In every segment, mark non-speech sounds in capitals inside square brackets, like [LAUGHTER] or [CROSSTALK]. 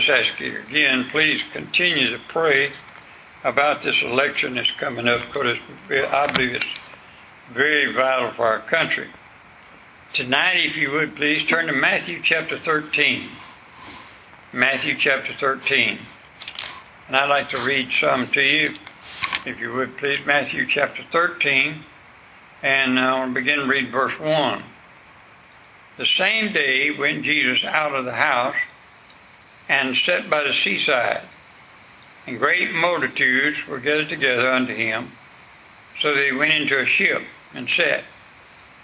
just ask you again, please continue to pray about this election that's coming up because I believe it's very vital for our country. Tonight, if you would please turn to Matthew chapter 13. Matthew chapter 13. And I'd like to read some to you, if you would please. Matthew chapter 13. And I'll begin to read verse 1. The same day went Jesus out of the house and sat by the seaside. And great multitudes were gathered together unto him. So they went into a ship and sat.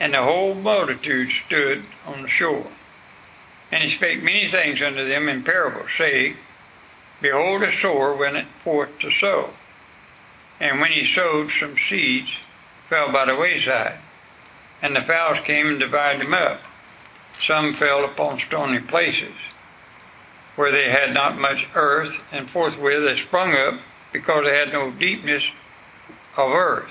And the whole multitude stood on the shore. And he spake many things unto them in parables, saying, Behold, a sower went forth to sow. And when he sowed, some seeds fell by the wayside, and the fowls came and divided them up. Some fell upon stony places, where they had not much earth, and forthwith they sprung up, because they had no deepness of earth.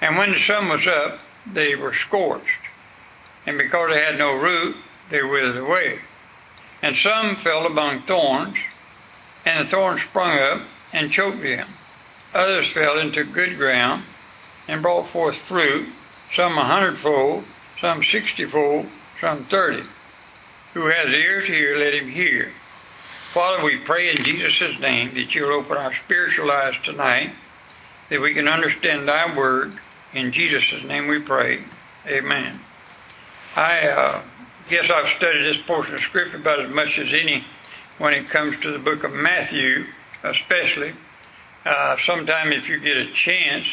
And when the sun was up, they were scorched, and because they had no root, they withered away. And some fell among thorns, and the thorns sprung up and choked them. Others fell into good ground and brought forth fruit, some a hundredfold, some sixtyfold, some thirty. Who has ears to hear, let him hear. Father, we pray in Jesus' name that you'll open our spiritual eyes tonight, that we can understand thy word. In Jesus' name we pray. Amen. I uh, guess I've studied this portion of Scripture about as much as any when it comes to the book of Matthew, especially. Uh, sometime if you get a chance,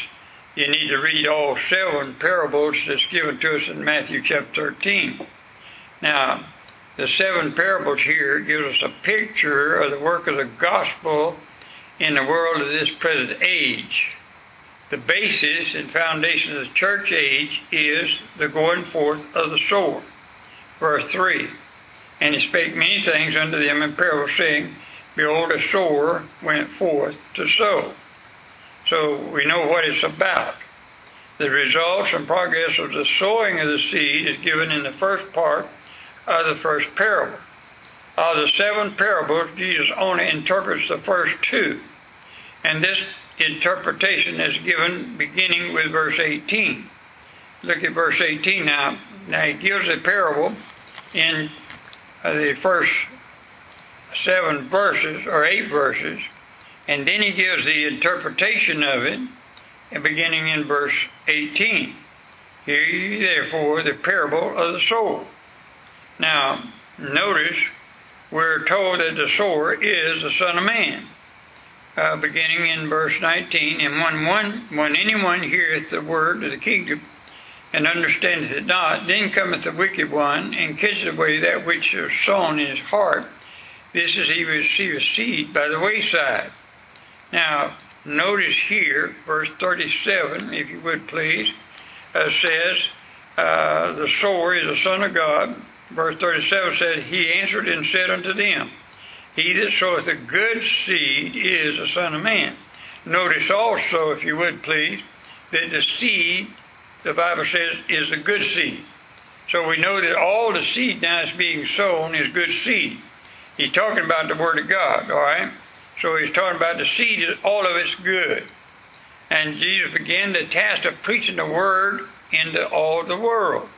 you need to read all seven parables that's given to us in Matthew chapter 13. Now, the seven parables here gives us a picture of the work of the gospel in the world of this present age. The basis and foundation of the church age is the going forth of the sower. Verse 3 And he spake many things unto them in parables, saying, Behold, a sower went forth to sow. So we know what it's about. The results and progress of the sowing of the seed is given in the first part of the first parable. Of the seven parables, Jesus only interprets the first two. And this interpretation is given beginning with verse 18. Look at verse 18 now. Now he gives a parable in uh, the first seven verses or eight verses, and then he gives the interpretation of it, uh, beginning in verse 18. Hear ye therefore the parable of the sower. Now, notice we're told that the sower is the Son of Man. Uh, beginning in verse 19, and when one, when anyone heareth the word of the kingdom and understandeth it not, then cometh the wicked one and catcheth away that which is sown in his heart. This is he receiveth seed by the wayside. Now, notice here, verse 37, if you would please, uh, says, uh, The sower is the Son of God. Verse 37 says, He answered and said unto them, He that soweth a good seed is the Son of Man. Notice also, if you would please, that the seed, the Bible says, is the good seed. So we know that all the seed now that's being sown is good seed. He's talking about the Word of God, all right? So he's talking about the seed, all of it's good. And Jesus began the task of preaching the Word into all the world.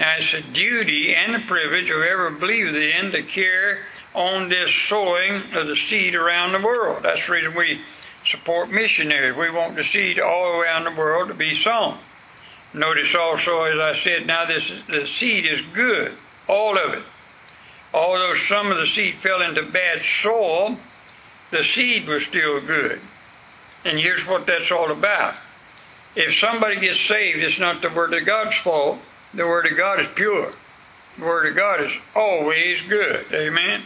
Now it's a duty and a privilege of every believer then to care on this sowing of the seed around the world. That's the reason we support missionaries. We want the seed all around the world to be sown. Notice also, as I said, now this the seed is good, all of it. Although some of the seed fell into bad soil, the seed was still good. And here's what that's all about. If somebody gets saved, it's not the Word of God's fault. The Word of God is pure. The Word of God is always good. Amen.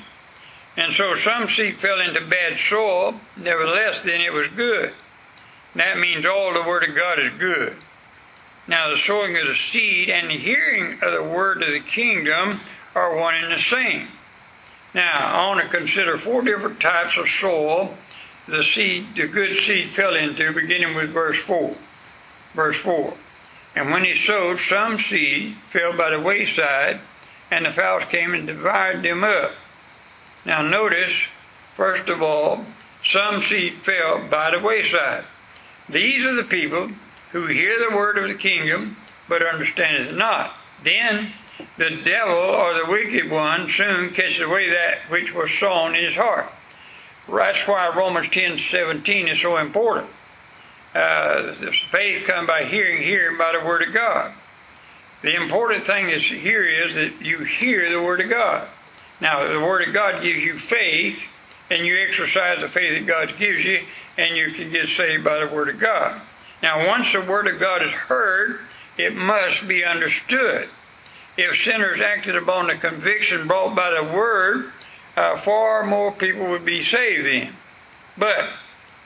And so some seed fell into bad soil, nevertheless, then it was good. That means all the Word of God is good. Now, the sowing of the seed and the hearing of the Word of the kingdom are one and the same. Now, I want to consider four different types of soil the seed, the good seed fell into, beginning with verse 4. Verse 4. And when he sowed, some seed fell by the wayside, and the fowls came and devoured them up. Now notice, first of all, some seed fell by the wayside. These are the people who hear the word of the kingdom but understand it not. Then the devil or the wicked one soon catches away that which was sown in his heart. That's why Romans ten seventeen is so important. Uh, faith come by hearing, hearing by the Word of God. The important thing is here is that you hear the Word of God. Now, the Word of God gives you faith, and you exercise the faith that God gives you, and you can get saved by the Word of God. Now, once the Word of God is heard, it must be understood. If sinners acted upon the conviction brought by the Word, uh, far more people would be saved then. But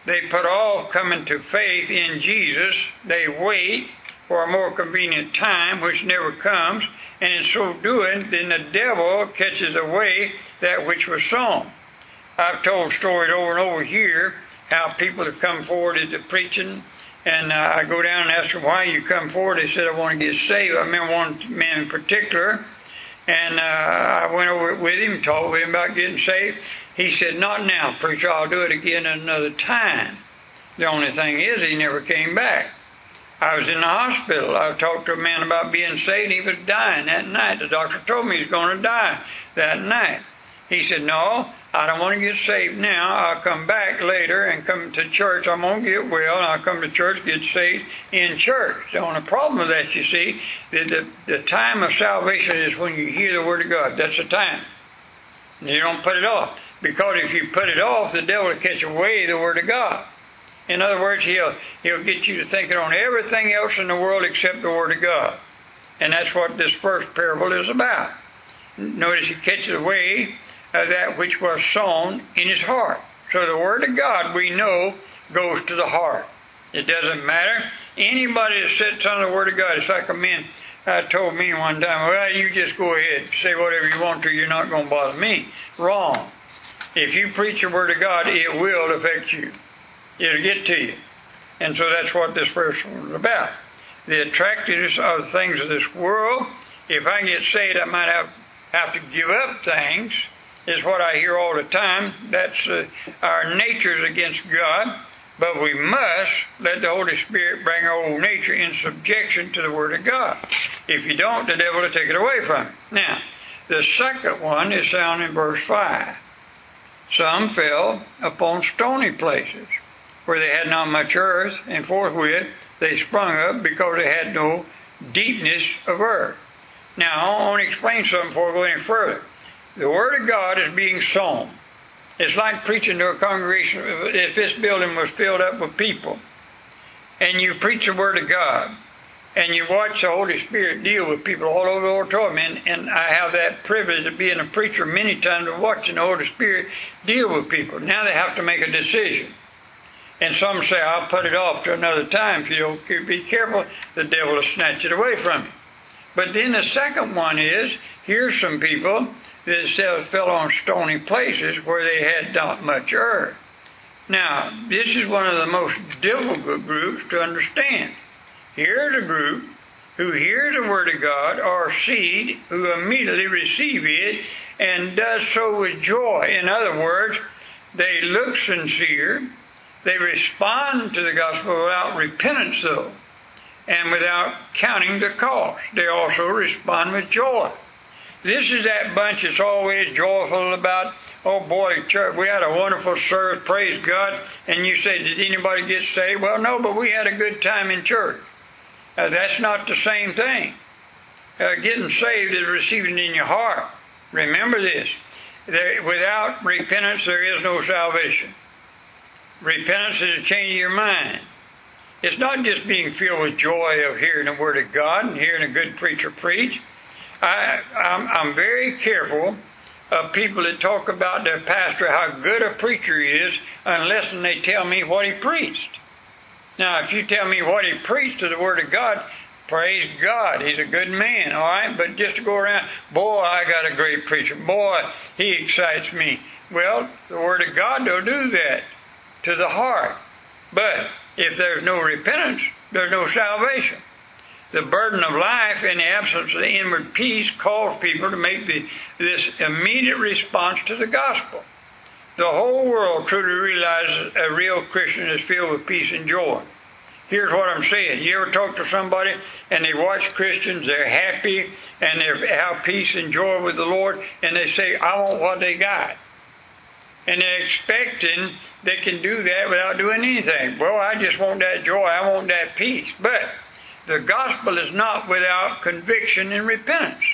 they put off coming to faith in Jesus. They wait for a more convenient time, which never comes, and in so doing, then the devil catches away that which was sown. I've told stories over and over here how people have come forward into preaching, and uh, I go down and ask them why you come forward. They said I want to get saved. I remember one man in particular and uh, I went over with him, talked with him about getting saved. He said, Not now, preacher, I'll do it again another time. The only thing is, he never came back. I was in the hospital. I talked to a man about being saved. He was dying that night. The doctor told me he's going to die that night. He said, No, I don't want to get saved now. I'll come back later and come to church. I'm going to get well, and I'll come to church, get saved in church. The only problem with that, you see, that the, the time of salvation is when you hear the Word of God. That's the time. You don't put it off. Because if you put it off, the devil will catch away the Word of God. In other words, he'll, he'll get you to thinking on everything else in the world except the Word of God. And that's what this first parable is about. Notice he catches away that which was sown in his heart. So the Word of God, we know, goes to the heart. It doesn't matter. Anybody that sits on the Word of God, it's like a man uh, told me one time, well, you just go ahead, say whatever you want to, you're not going to bother me. Wrong. If you preach the Word of God, it will affect you. It'll get to you. And so that's what this verse is about. The attractiveness of things of this world. If I get saved, I might have, have to give up things is what I hear all the time. That's uh, our nature's against God, but we must let the Holy Spirit bring our old nature in subjection to the Word of God. If you don't, the devil will take it away from you. Now, the second one is found in verse 5. Some fell upon stony places where they had not much earth, and forthwith they sprung up because they had no deepness of earth. Now, I want to explain something before I go any further. The Word of God is being sown. It's like preaching to a congregation. If this building was filled up with people, and you preach the Word of God, and you watch the Holy Spirit deal with people all over the auditorium, and, and I have that privilege of being a preacher many times of watching the Holy Spirit deal with people. Now they have to make a decision. And some say, I'll put it off to another time. If you don't be careful, the devil will snatch it away from you. But then the second one is, here's some people that fell on stony places where they had not much earth. Now, this is one of the most difficult groups to understand. Here's a group who hears the Word of God, or seed, who immediately receive it and does so with joy. In other words, they look sincere, they respond to the gospel without repentance, though, and without counting the cost. They also respond with joy. This is that bunch that's always joyful about, oh boy, church, we had a wonderful service, praise God. And you say, did anybody get saved? Well, no, but we had a good time in church. That's not the same thing. Uh, getting saved is receiving in your heart. Remember this. There, without repentance, there is no salvation. Repentance is a change of your mind. It's not just being filled with joy of hearing the Word of God and hearing a good preacher preach. I, I'm, I'm very careful of people that talk about their pastor, how good a preacher he is, unless they tell me what he preached. Now, if you tell me what he preached to the Word of God, praise God, he's a good man, all right? But just to go around, boy, I got a great preacher. Boy, he excites me. Well, the Word of God will do that to the heart. But if there's no repentance, there's no salvation. The burden of life and the absence of the inward peace cause people to make the, this immediate response to the gospel. The whole world truly realizes a real Christian is filled with peace and joy. Here's what I'm saying. You ever talk to somebody and they watch Christians, they're happy and they have peace and joy with the Lord, and they say, I want what they got. And they're expecting they can do that without doing anything. Well, I just want that joy, I want that peace. But the gospel is not without conviction and repentance.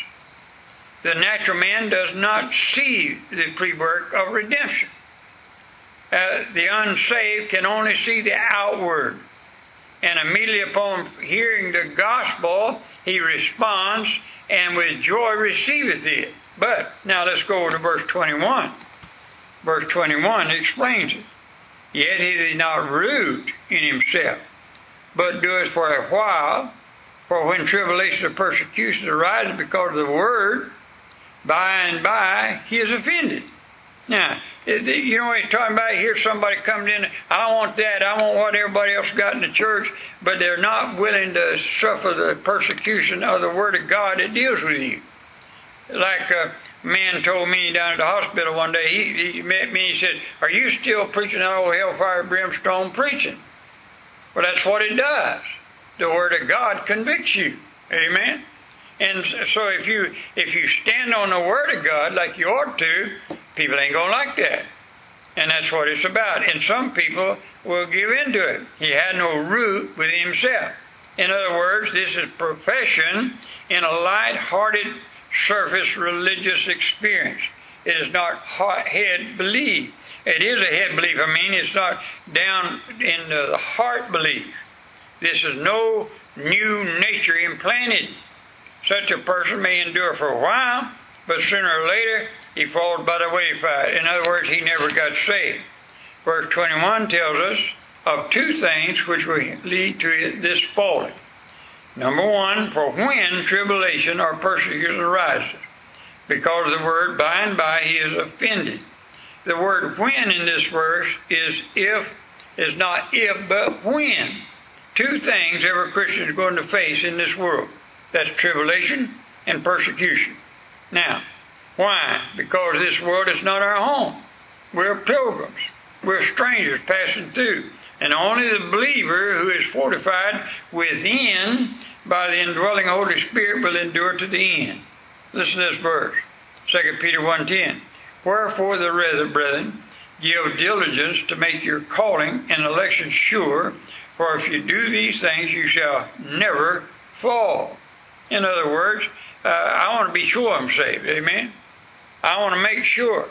The natural man does not see the pre work of redemption. Uh, the unsaved can only see the outward and immediately upon hearing the gospel, he responds and with joy receiveth it. But now let's go to verse 21. Verse 21 explains it. Yet he is not rude in himself, but do it for a while. For when tribulation or persecution arises because of the word, by and by he is offended. Now, you know what he's talking about? Here's somebody coming in, I want that, I want what everybody else got in the church, but they're not willing to suffer the persecution of the Word of God that deals with you. Like a man told me down at the hospital one day, he, he met me, he said, Are you still preaching that old hellfire brimstone preaching? Well, that's what it does. The Word of God convicts you. Amen? And so if you if you stand on the Word of God like you ought to, people ain't gonna like that. And that's what it's about. And some people will give into it. He had no root within himself. In other words, this is profession in a light-hearted surface religious experience. It is not head belief. It is a head belief. I mean, it's not down in the heart belief. This is no new nature implanted such a person may endure for a while, but sooner or later he falls by the wayside. In other words, he never got saved. Verse 21 tells us of two things which will lead to this falling. Number one, for when tribulation or persecution arises, because the word by and by he is offended. The word when in this verse is if, is not if, but when. Two things every Christian is going to face in this world that's tribulation and persecution. Now, why? Because this world is not our home. We're pilgrims. We're strangers passing through. And only the believer who is fortified within by the indwelling Holy Spirit will endure to the end. Listen to this verse. 2 Peter 1.10 Wherefore the brethren, give diligence to make your calling and election sure, for if you do these things you shall never fall. In other words, uh, I want to be sure I'm saved. Amen. I want to make sure.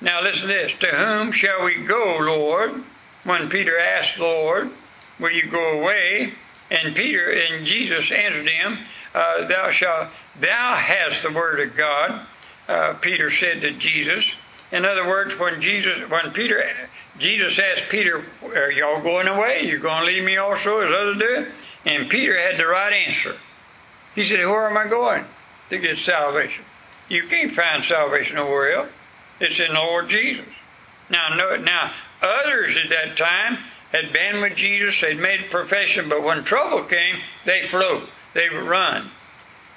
Now listen to this. To whom shall we go, Lord? When Peter asked the Lord, Will you go away? And Peter and Jesus answered him, uh, Thou shalt, thou hast the word of God. Uh, Peter said to Jesus. In other words, when Jesus, when Peter, Jesus asked Peter, "Are y'all going away? You going to leave me also as others do?" And Peter had the right answer. He said, Where am I going to get salvation? You can't find salvation nowhere else. It's in the Lord Jesus. Now, no, now others at that time had been with Jesus, they'd made profession, but when trouble came, they float, they run.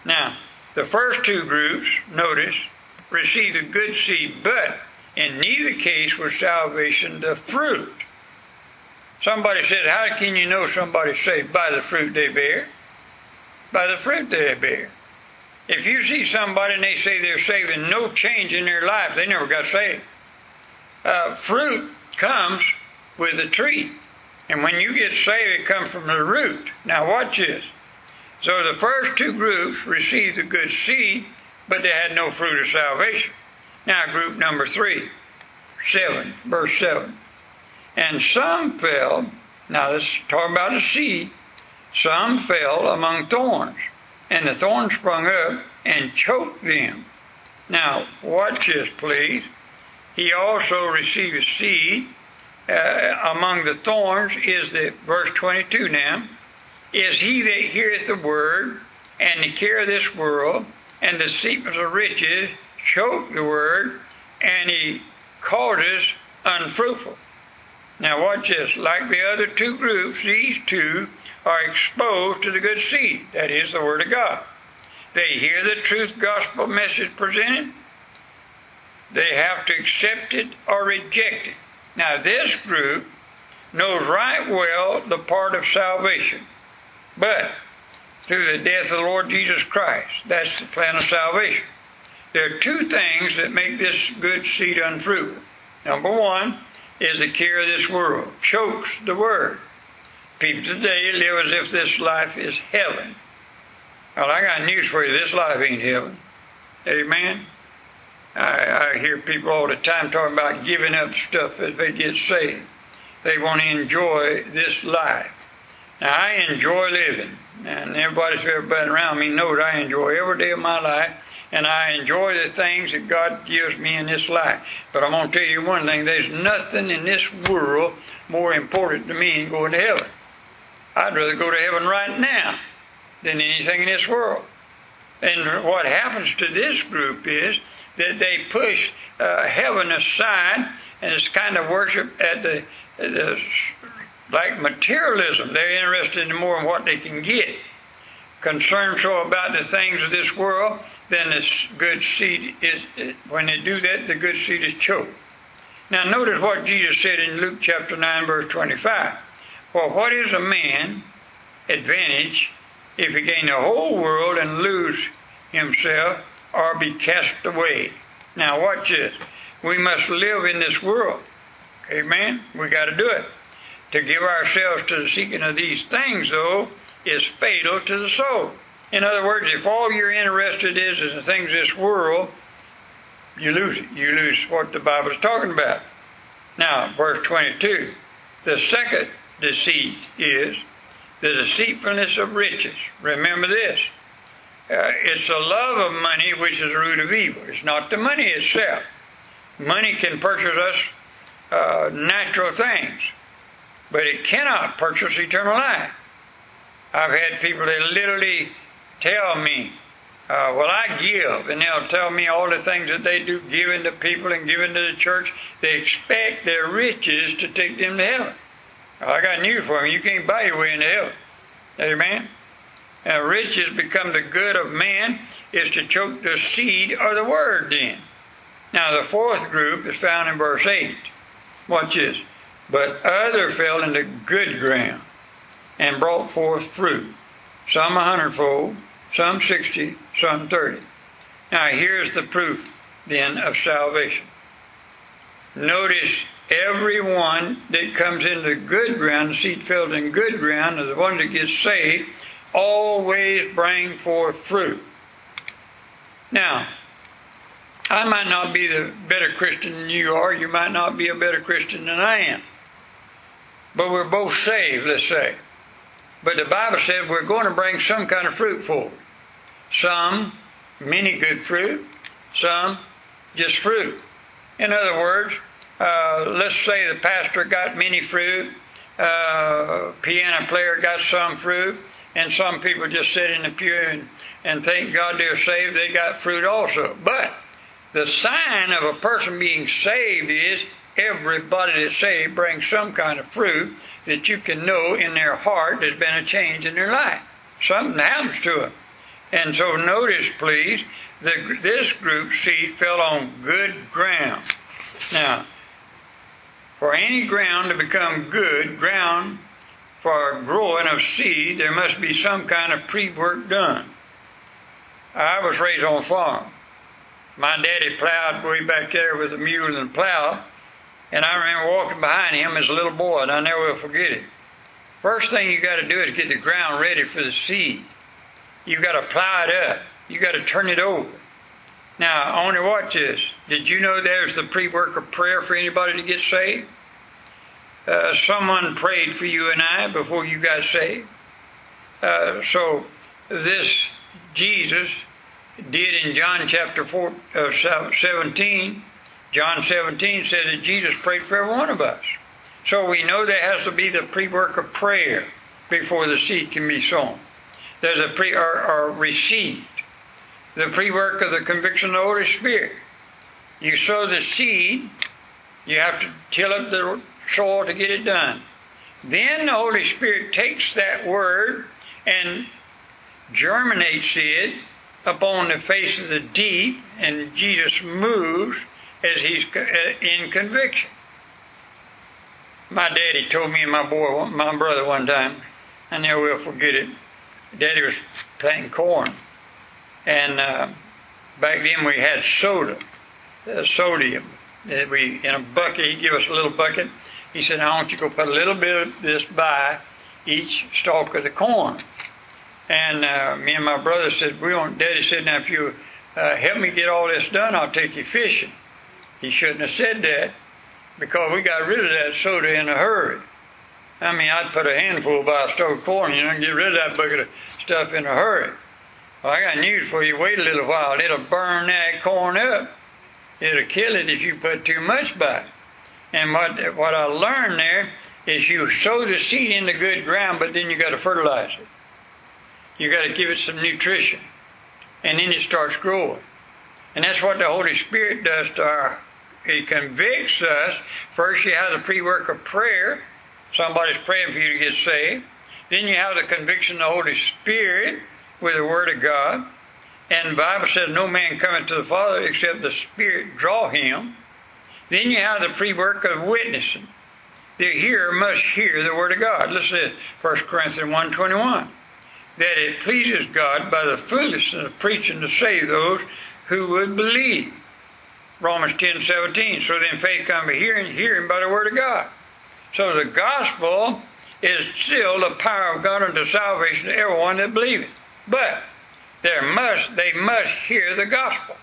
Now, the first two groups, notice, received a good seed, but in neither case was salvation the fruit. Somebody said, How can you know somebody's saved? By the fruit they bear by the fruit they bear. If you see somebody and they say they're saving no change in their life, they never got saved. Uh, fruit comes with the tree. And when you get saved, it comes from the root. Now, watch this. So the first two groups received the good seed, but they had no fruit of salvation. Now, group number three, 7, verse 7. And some fell, now let's talk about a seed, some fell among thorns, and the thorns sprung up and choked them. Now, watch this, please. He also received seed uh, among the thorns, is the verse 22 now, is he that heareth the word, and the care of this world, and the deceitfulness of riches choke the word, and he causes unfruitful. Now watch this. Like the other two groups, these two are exposed to the good seed. That is the Word of God. They hear the truth gospel message presented. They have to accept it or reject it. Now this group knows right well the part of salvation. But through the death of the Lord Jesus Christ, that's the plan of salvation. There are two things that make this good seed unfruitful. Number one is the care of this world, chokes the word. People today live as if this life is heaven. Well, I got news for you. This life ain't heaven. Amen. I, I hear people all the time talking about giving up stuff as they get saved. They want to enjoy this life. Now, I enjoy living, and everybody's ever been around me knows I enjoy every day of my life, and I enjoy the things that God gives me in this life. But I'm going to tell you one thing there's nothing in this world more important to me than going to heaven. I'd rather go to heaven right now than anything in this world. And what happens to this group is that they push uh, heaven aside, and it's kind of worship at the, the like materialism. They're interested in more in what they can get. Concerned so about the things of this world, then the good seed is, when they do that, the good seed is choked. Now notice what Jesus said in Luke chapter 9 verse 25. For what is a man advantage if he gain the whole world and lose himself or be cast away? Now watch this. We must live in this world. Amen? We got to do it. To give ourselves to the seeking of these things, though, is fatal to the soul. In other words, if all you're interested is in the things of this world, you lose it. You lose what the Bible is talking about. Now, verse 22. The second deceit is the deceitfulness of riches. Remember this. Uh, it's the love of money which is the root of evil. It's not the money itself. Money can purchase us uh, natural things but it cannot purchase eternal life. I've had people that literally tell me, uh, well, I give, and they'll tell me all the things that they do, giving to people and giving to the church. They expect their riches to take them to heaven. Well, I got news for them. You can't buy your way into heaven. Amen? And riches become the good of man is to choke the seed or the word then. Now, the fourth group is found in verse 8. Watch this. But other fell into good ground and brought forth fruit, some a hundredfold, some sixty, some thirty. Now here's the proof then of salvation. Notice every one that comes into good ground, the seed filled in good ground, and the one that gets saved, always bring forth fruit. Now, I might not be the better Christian than you are. You might not be a better Christian than I am. But we're both saved, let's say. But the Bible says we're going to bring some kind of fruit forward. Some, many good fruit. Some, just fruit. In other words, uh, let's say the pastor got many fruit, uh, piano player got some fruit, and some people just sit in the pew and, and thank God they're saved, they got fruit also. But the sign of a person being saved is everybody that's saved brings some kind of fruit that you can know in their heart there's been a change in their life. Something happens to them. And so notice, please, that this group seed fell on good ground. Now, for any ground to become good ground for growing of seed, there must be some kind of pre-work done. I was raised on a farm. My daddy plowed way back there with a mule and plow, and I remember walking behind him as a little boy, and I never will forget it. First thing you got to do is get the ground ready for the seed. You got to plow it up. You got to turn it over. Now, I want to watch this. Did you know there's the pre-work of prayer for anybody to get saved? Uh, someone prayed for you and I before you got saved. Uh, so this Jesus did in John chapter 4, uh, 17 John 17 said that Jesus prayed for every one of us. So we know there has to be the pre-work of prayer before the seed can be sown. There's a pre or, or received. The pre-work of the conviction of the Holy Spirit. You sow the seed, you have to till up the soil to get it done. Then the Holy Spirit takes that word and germinates it upon the face of the deep, and Jesus moves as he's uh, in conviction. My daddy told me and my boy, my brother, one time, I never will forget it. Daddy was planting corn, and uh, back then we had soda, uh, sodium. That we in a bucket. He give us a little bucket. He said, "I want you to go put a little bit of this by each stalk of the corn." And uh, me and my brother said, "We want." Daddy said, "Now if you uh, help me get all this done, I'll take you fishing." He shouldn't have said that because we got rid of that soda in a hurry. I mean, I'd put a handful by a stalk of corn, you know, and get rid of that bucket of stuff in a hurry. Well, I got news for you. Wait a little while. It'll burn that corn up. It'll kill it if you put too much by it. And what, what I learned there is you sow the seed in the good ground, but then you got to fertilize it. You got to give it some nutrition. And then it starts growing. And that's what the Holy Spirit does to our he convicts us. First, you have the pre work of prayer. Somebody's praying for you to get saved. Then you have the conviction of the Holy Spirit with the Word of God. And the Bible says, No man cometh to the Father except the Spirit draw him. Then you have the pre work of witnessing. The hearer must hear the Word of God. Listen to 1 Corinthians 1.21. That it pleases God by the foolishness of preaching to save those who would believe. Romans 10 17. So then faith comes by hearing, hearing by the word of God. So the gospel is still the power of God unto salvation to everyone that believeth. But there must they must hear the gospel.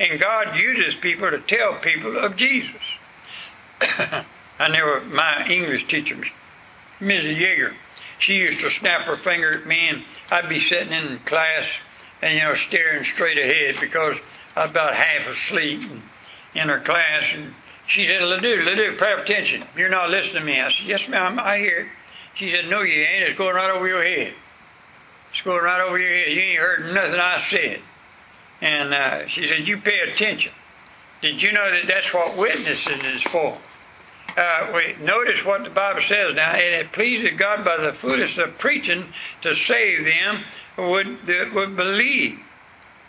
And God uses people to tell people of Jesus. [COUGHS] I never my English teacher, Mrs. Yeager, she used to snap her finger at me and I'd be sitting in class and you know staring straight ahead because I was about half asleep and in her class, and she said, Ledoux, Ledoux, pay attention. You're not listening to me. I said, Yes, ma'am, I hear. She said, No, you ain't. It's going right over your head. It's going right over your head. You ain't heard nothing I said. And uh, she said, You pay attention. Did you know that that's what witnessing is for? Uh, wait, notice what the Bible says now, and it pleases God by the foolishness of preaching to save them would, that would believe.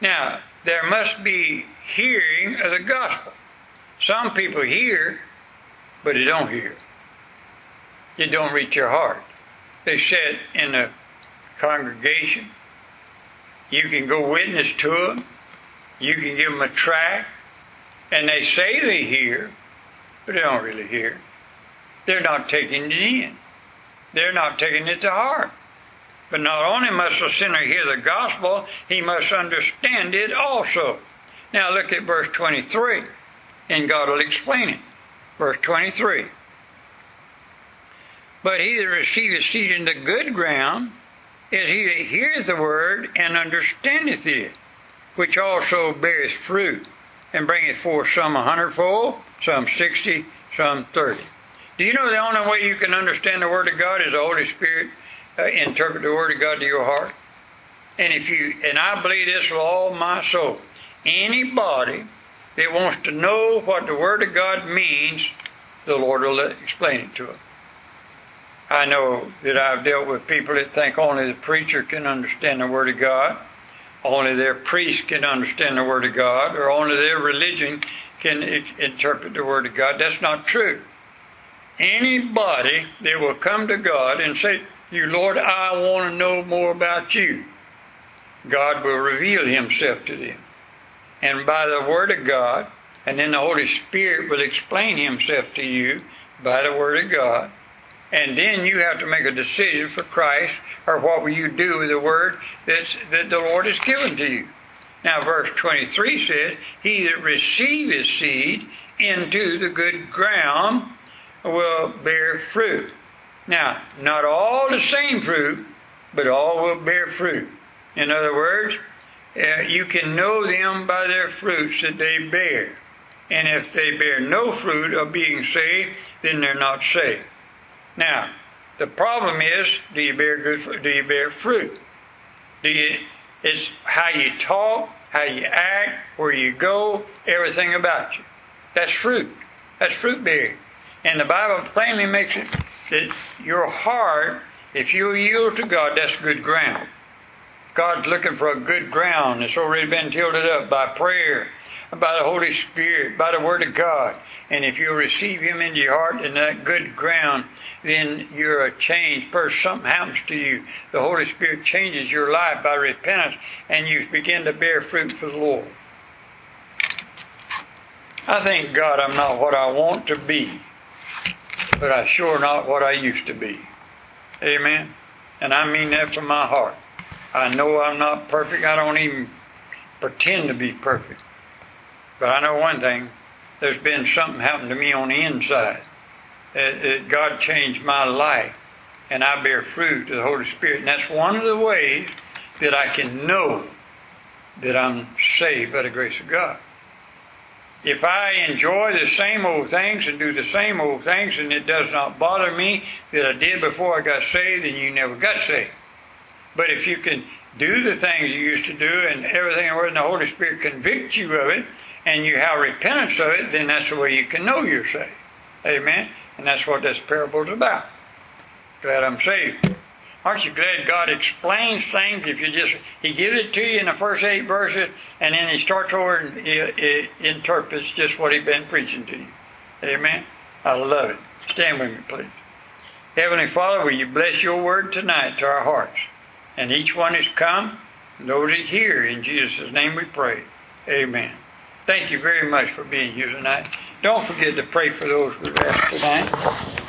Now, there must be hearing of the gospel. Some people hear, but they don't hear. It don't reach your heart. They sit in a congregation. You can go witness to them. You can give them a tract. And they say they hear, but they don't really hear. They're not taking it in. They're not taking it to heart. But not only must the sinner hear the gospel, he must understand it also. Now look at verse 23, and God will explain it. Verse 23. But he that receiveth seed in the good ground is he that heareth the word and understandeth it, which also beareth fruit, and bringeth forth some a hundredfold, some sixty, some thirty. Do you know the only way you can understand the word of God is the Holy Spirit uh, interpret the Word of God to your heart. And if you, and I believe this with all my soul, anybody that wants to know what the Word of God means, the Lord will explain it to them. I know that I've dealt with people that think only the preacher can understand the Word of God, only their priest can understand the Word of God, or only their religion can interpret the Word of God. That's not true. Anybody that will come to God and say, you, Lord, I want to know more about you. God will reveal himself to them. And by the Word of God, and then the Holy Spirit will explain himself to you by the Word of God. And then you have to make a decision for Christ, or what will you do with the Word that's, that the Lord has given to you. Now, verse 23 says, He that receiveth seed into the good ground will bear fruit. Now, not all the same fruit, but all will bear fruit. In other words, uh, you can know them by their fruits that they bear. And if they bear no fruit of being saved, then they're not saved. Now, the problem is, do you bear good fruit? Do you bear fruit? Do you, it's how you talk, how you act, where you go, everything about you. That's fruit. That's fruit bearing. And the Bible plainly makes it that your heart, if you yield to God, that's good ground. God's looking for a good ground that's already been tilled up by prayer, by the Holy Spirit, by the Word of God. And if you receive Him into your heart in that good ground, then you're a changed person. Something happens to you. The Holy Spirit changes your life by repentance, and you begin to bear fruit for the Lord. I thank God I'm not what I want to be, but I sure not what I used to be. Amen. And I mean that from my heart. I know I'm not perfect. I don't even pretend to be perfect. But I know one thing there's been something happen to me on the inside. It, it, God changed my life, and I bear fruit to the Holy Spirit. And that's one of the ways that I can know that I'm saved by the grace of God. If I enjoy the same old things and do the same old things, and it does not bother me that I did before I got saved, then you never got saved. But if you can do the things you used to do and everything where the Holy Spirit convicts you of it and you have repentance of it, then that's the way you can know you're saved. Amen? And that's what this parable is about. Glad I'm saved. Aren't you glad God explains things if you just, He gives it to you in the first eight verses and then He starts over and he, he interprets just what He's been preaching to you. Amen? I love it. Stand with me, please. Heavenly Father, will you bless your word tonight to our hearts? And each one has come, those that hear. In Jesus' name we pray. Amen. Thank you very much for being here tonight. Don't forget to pray for those we've asked tonight.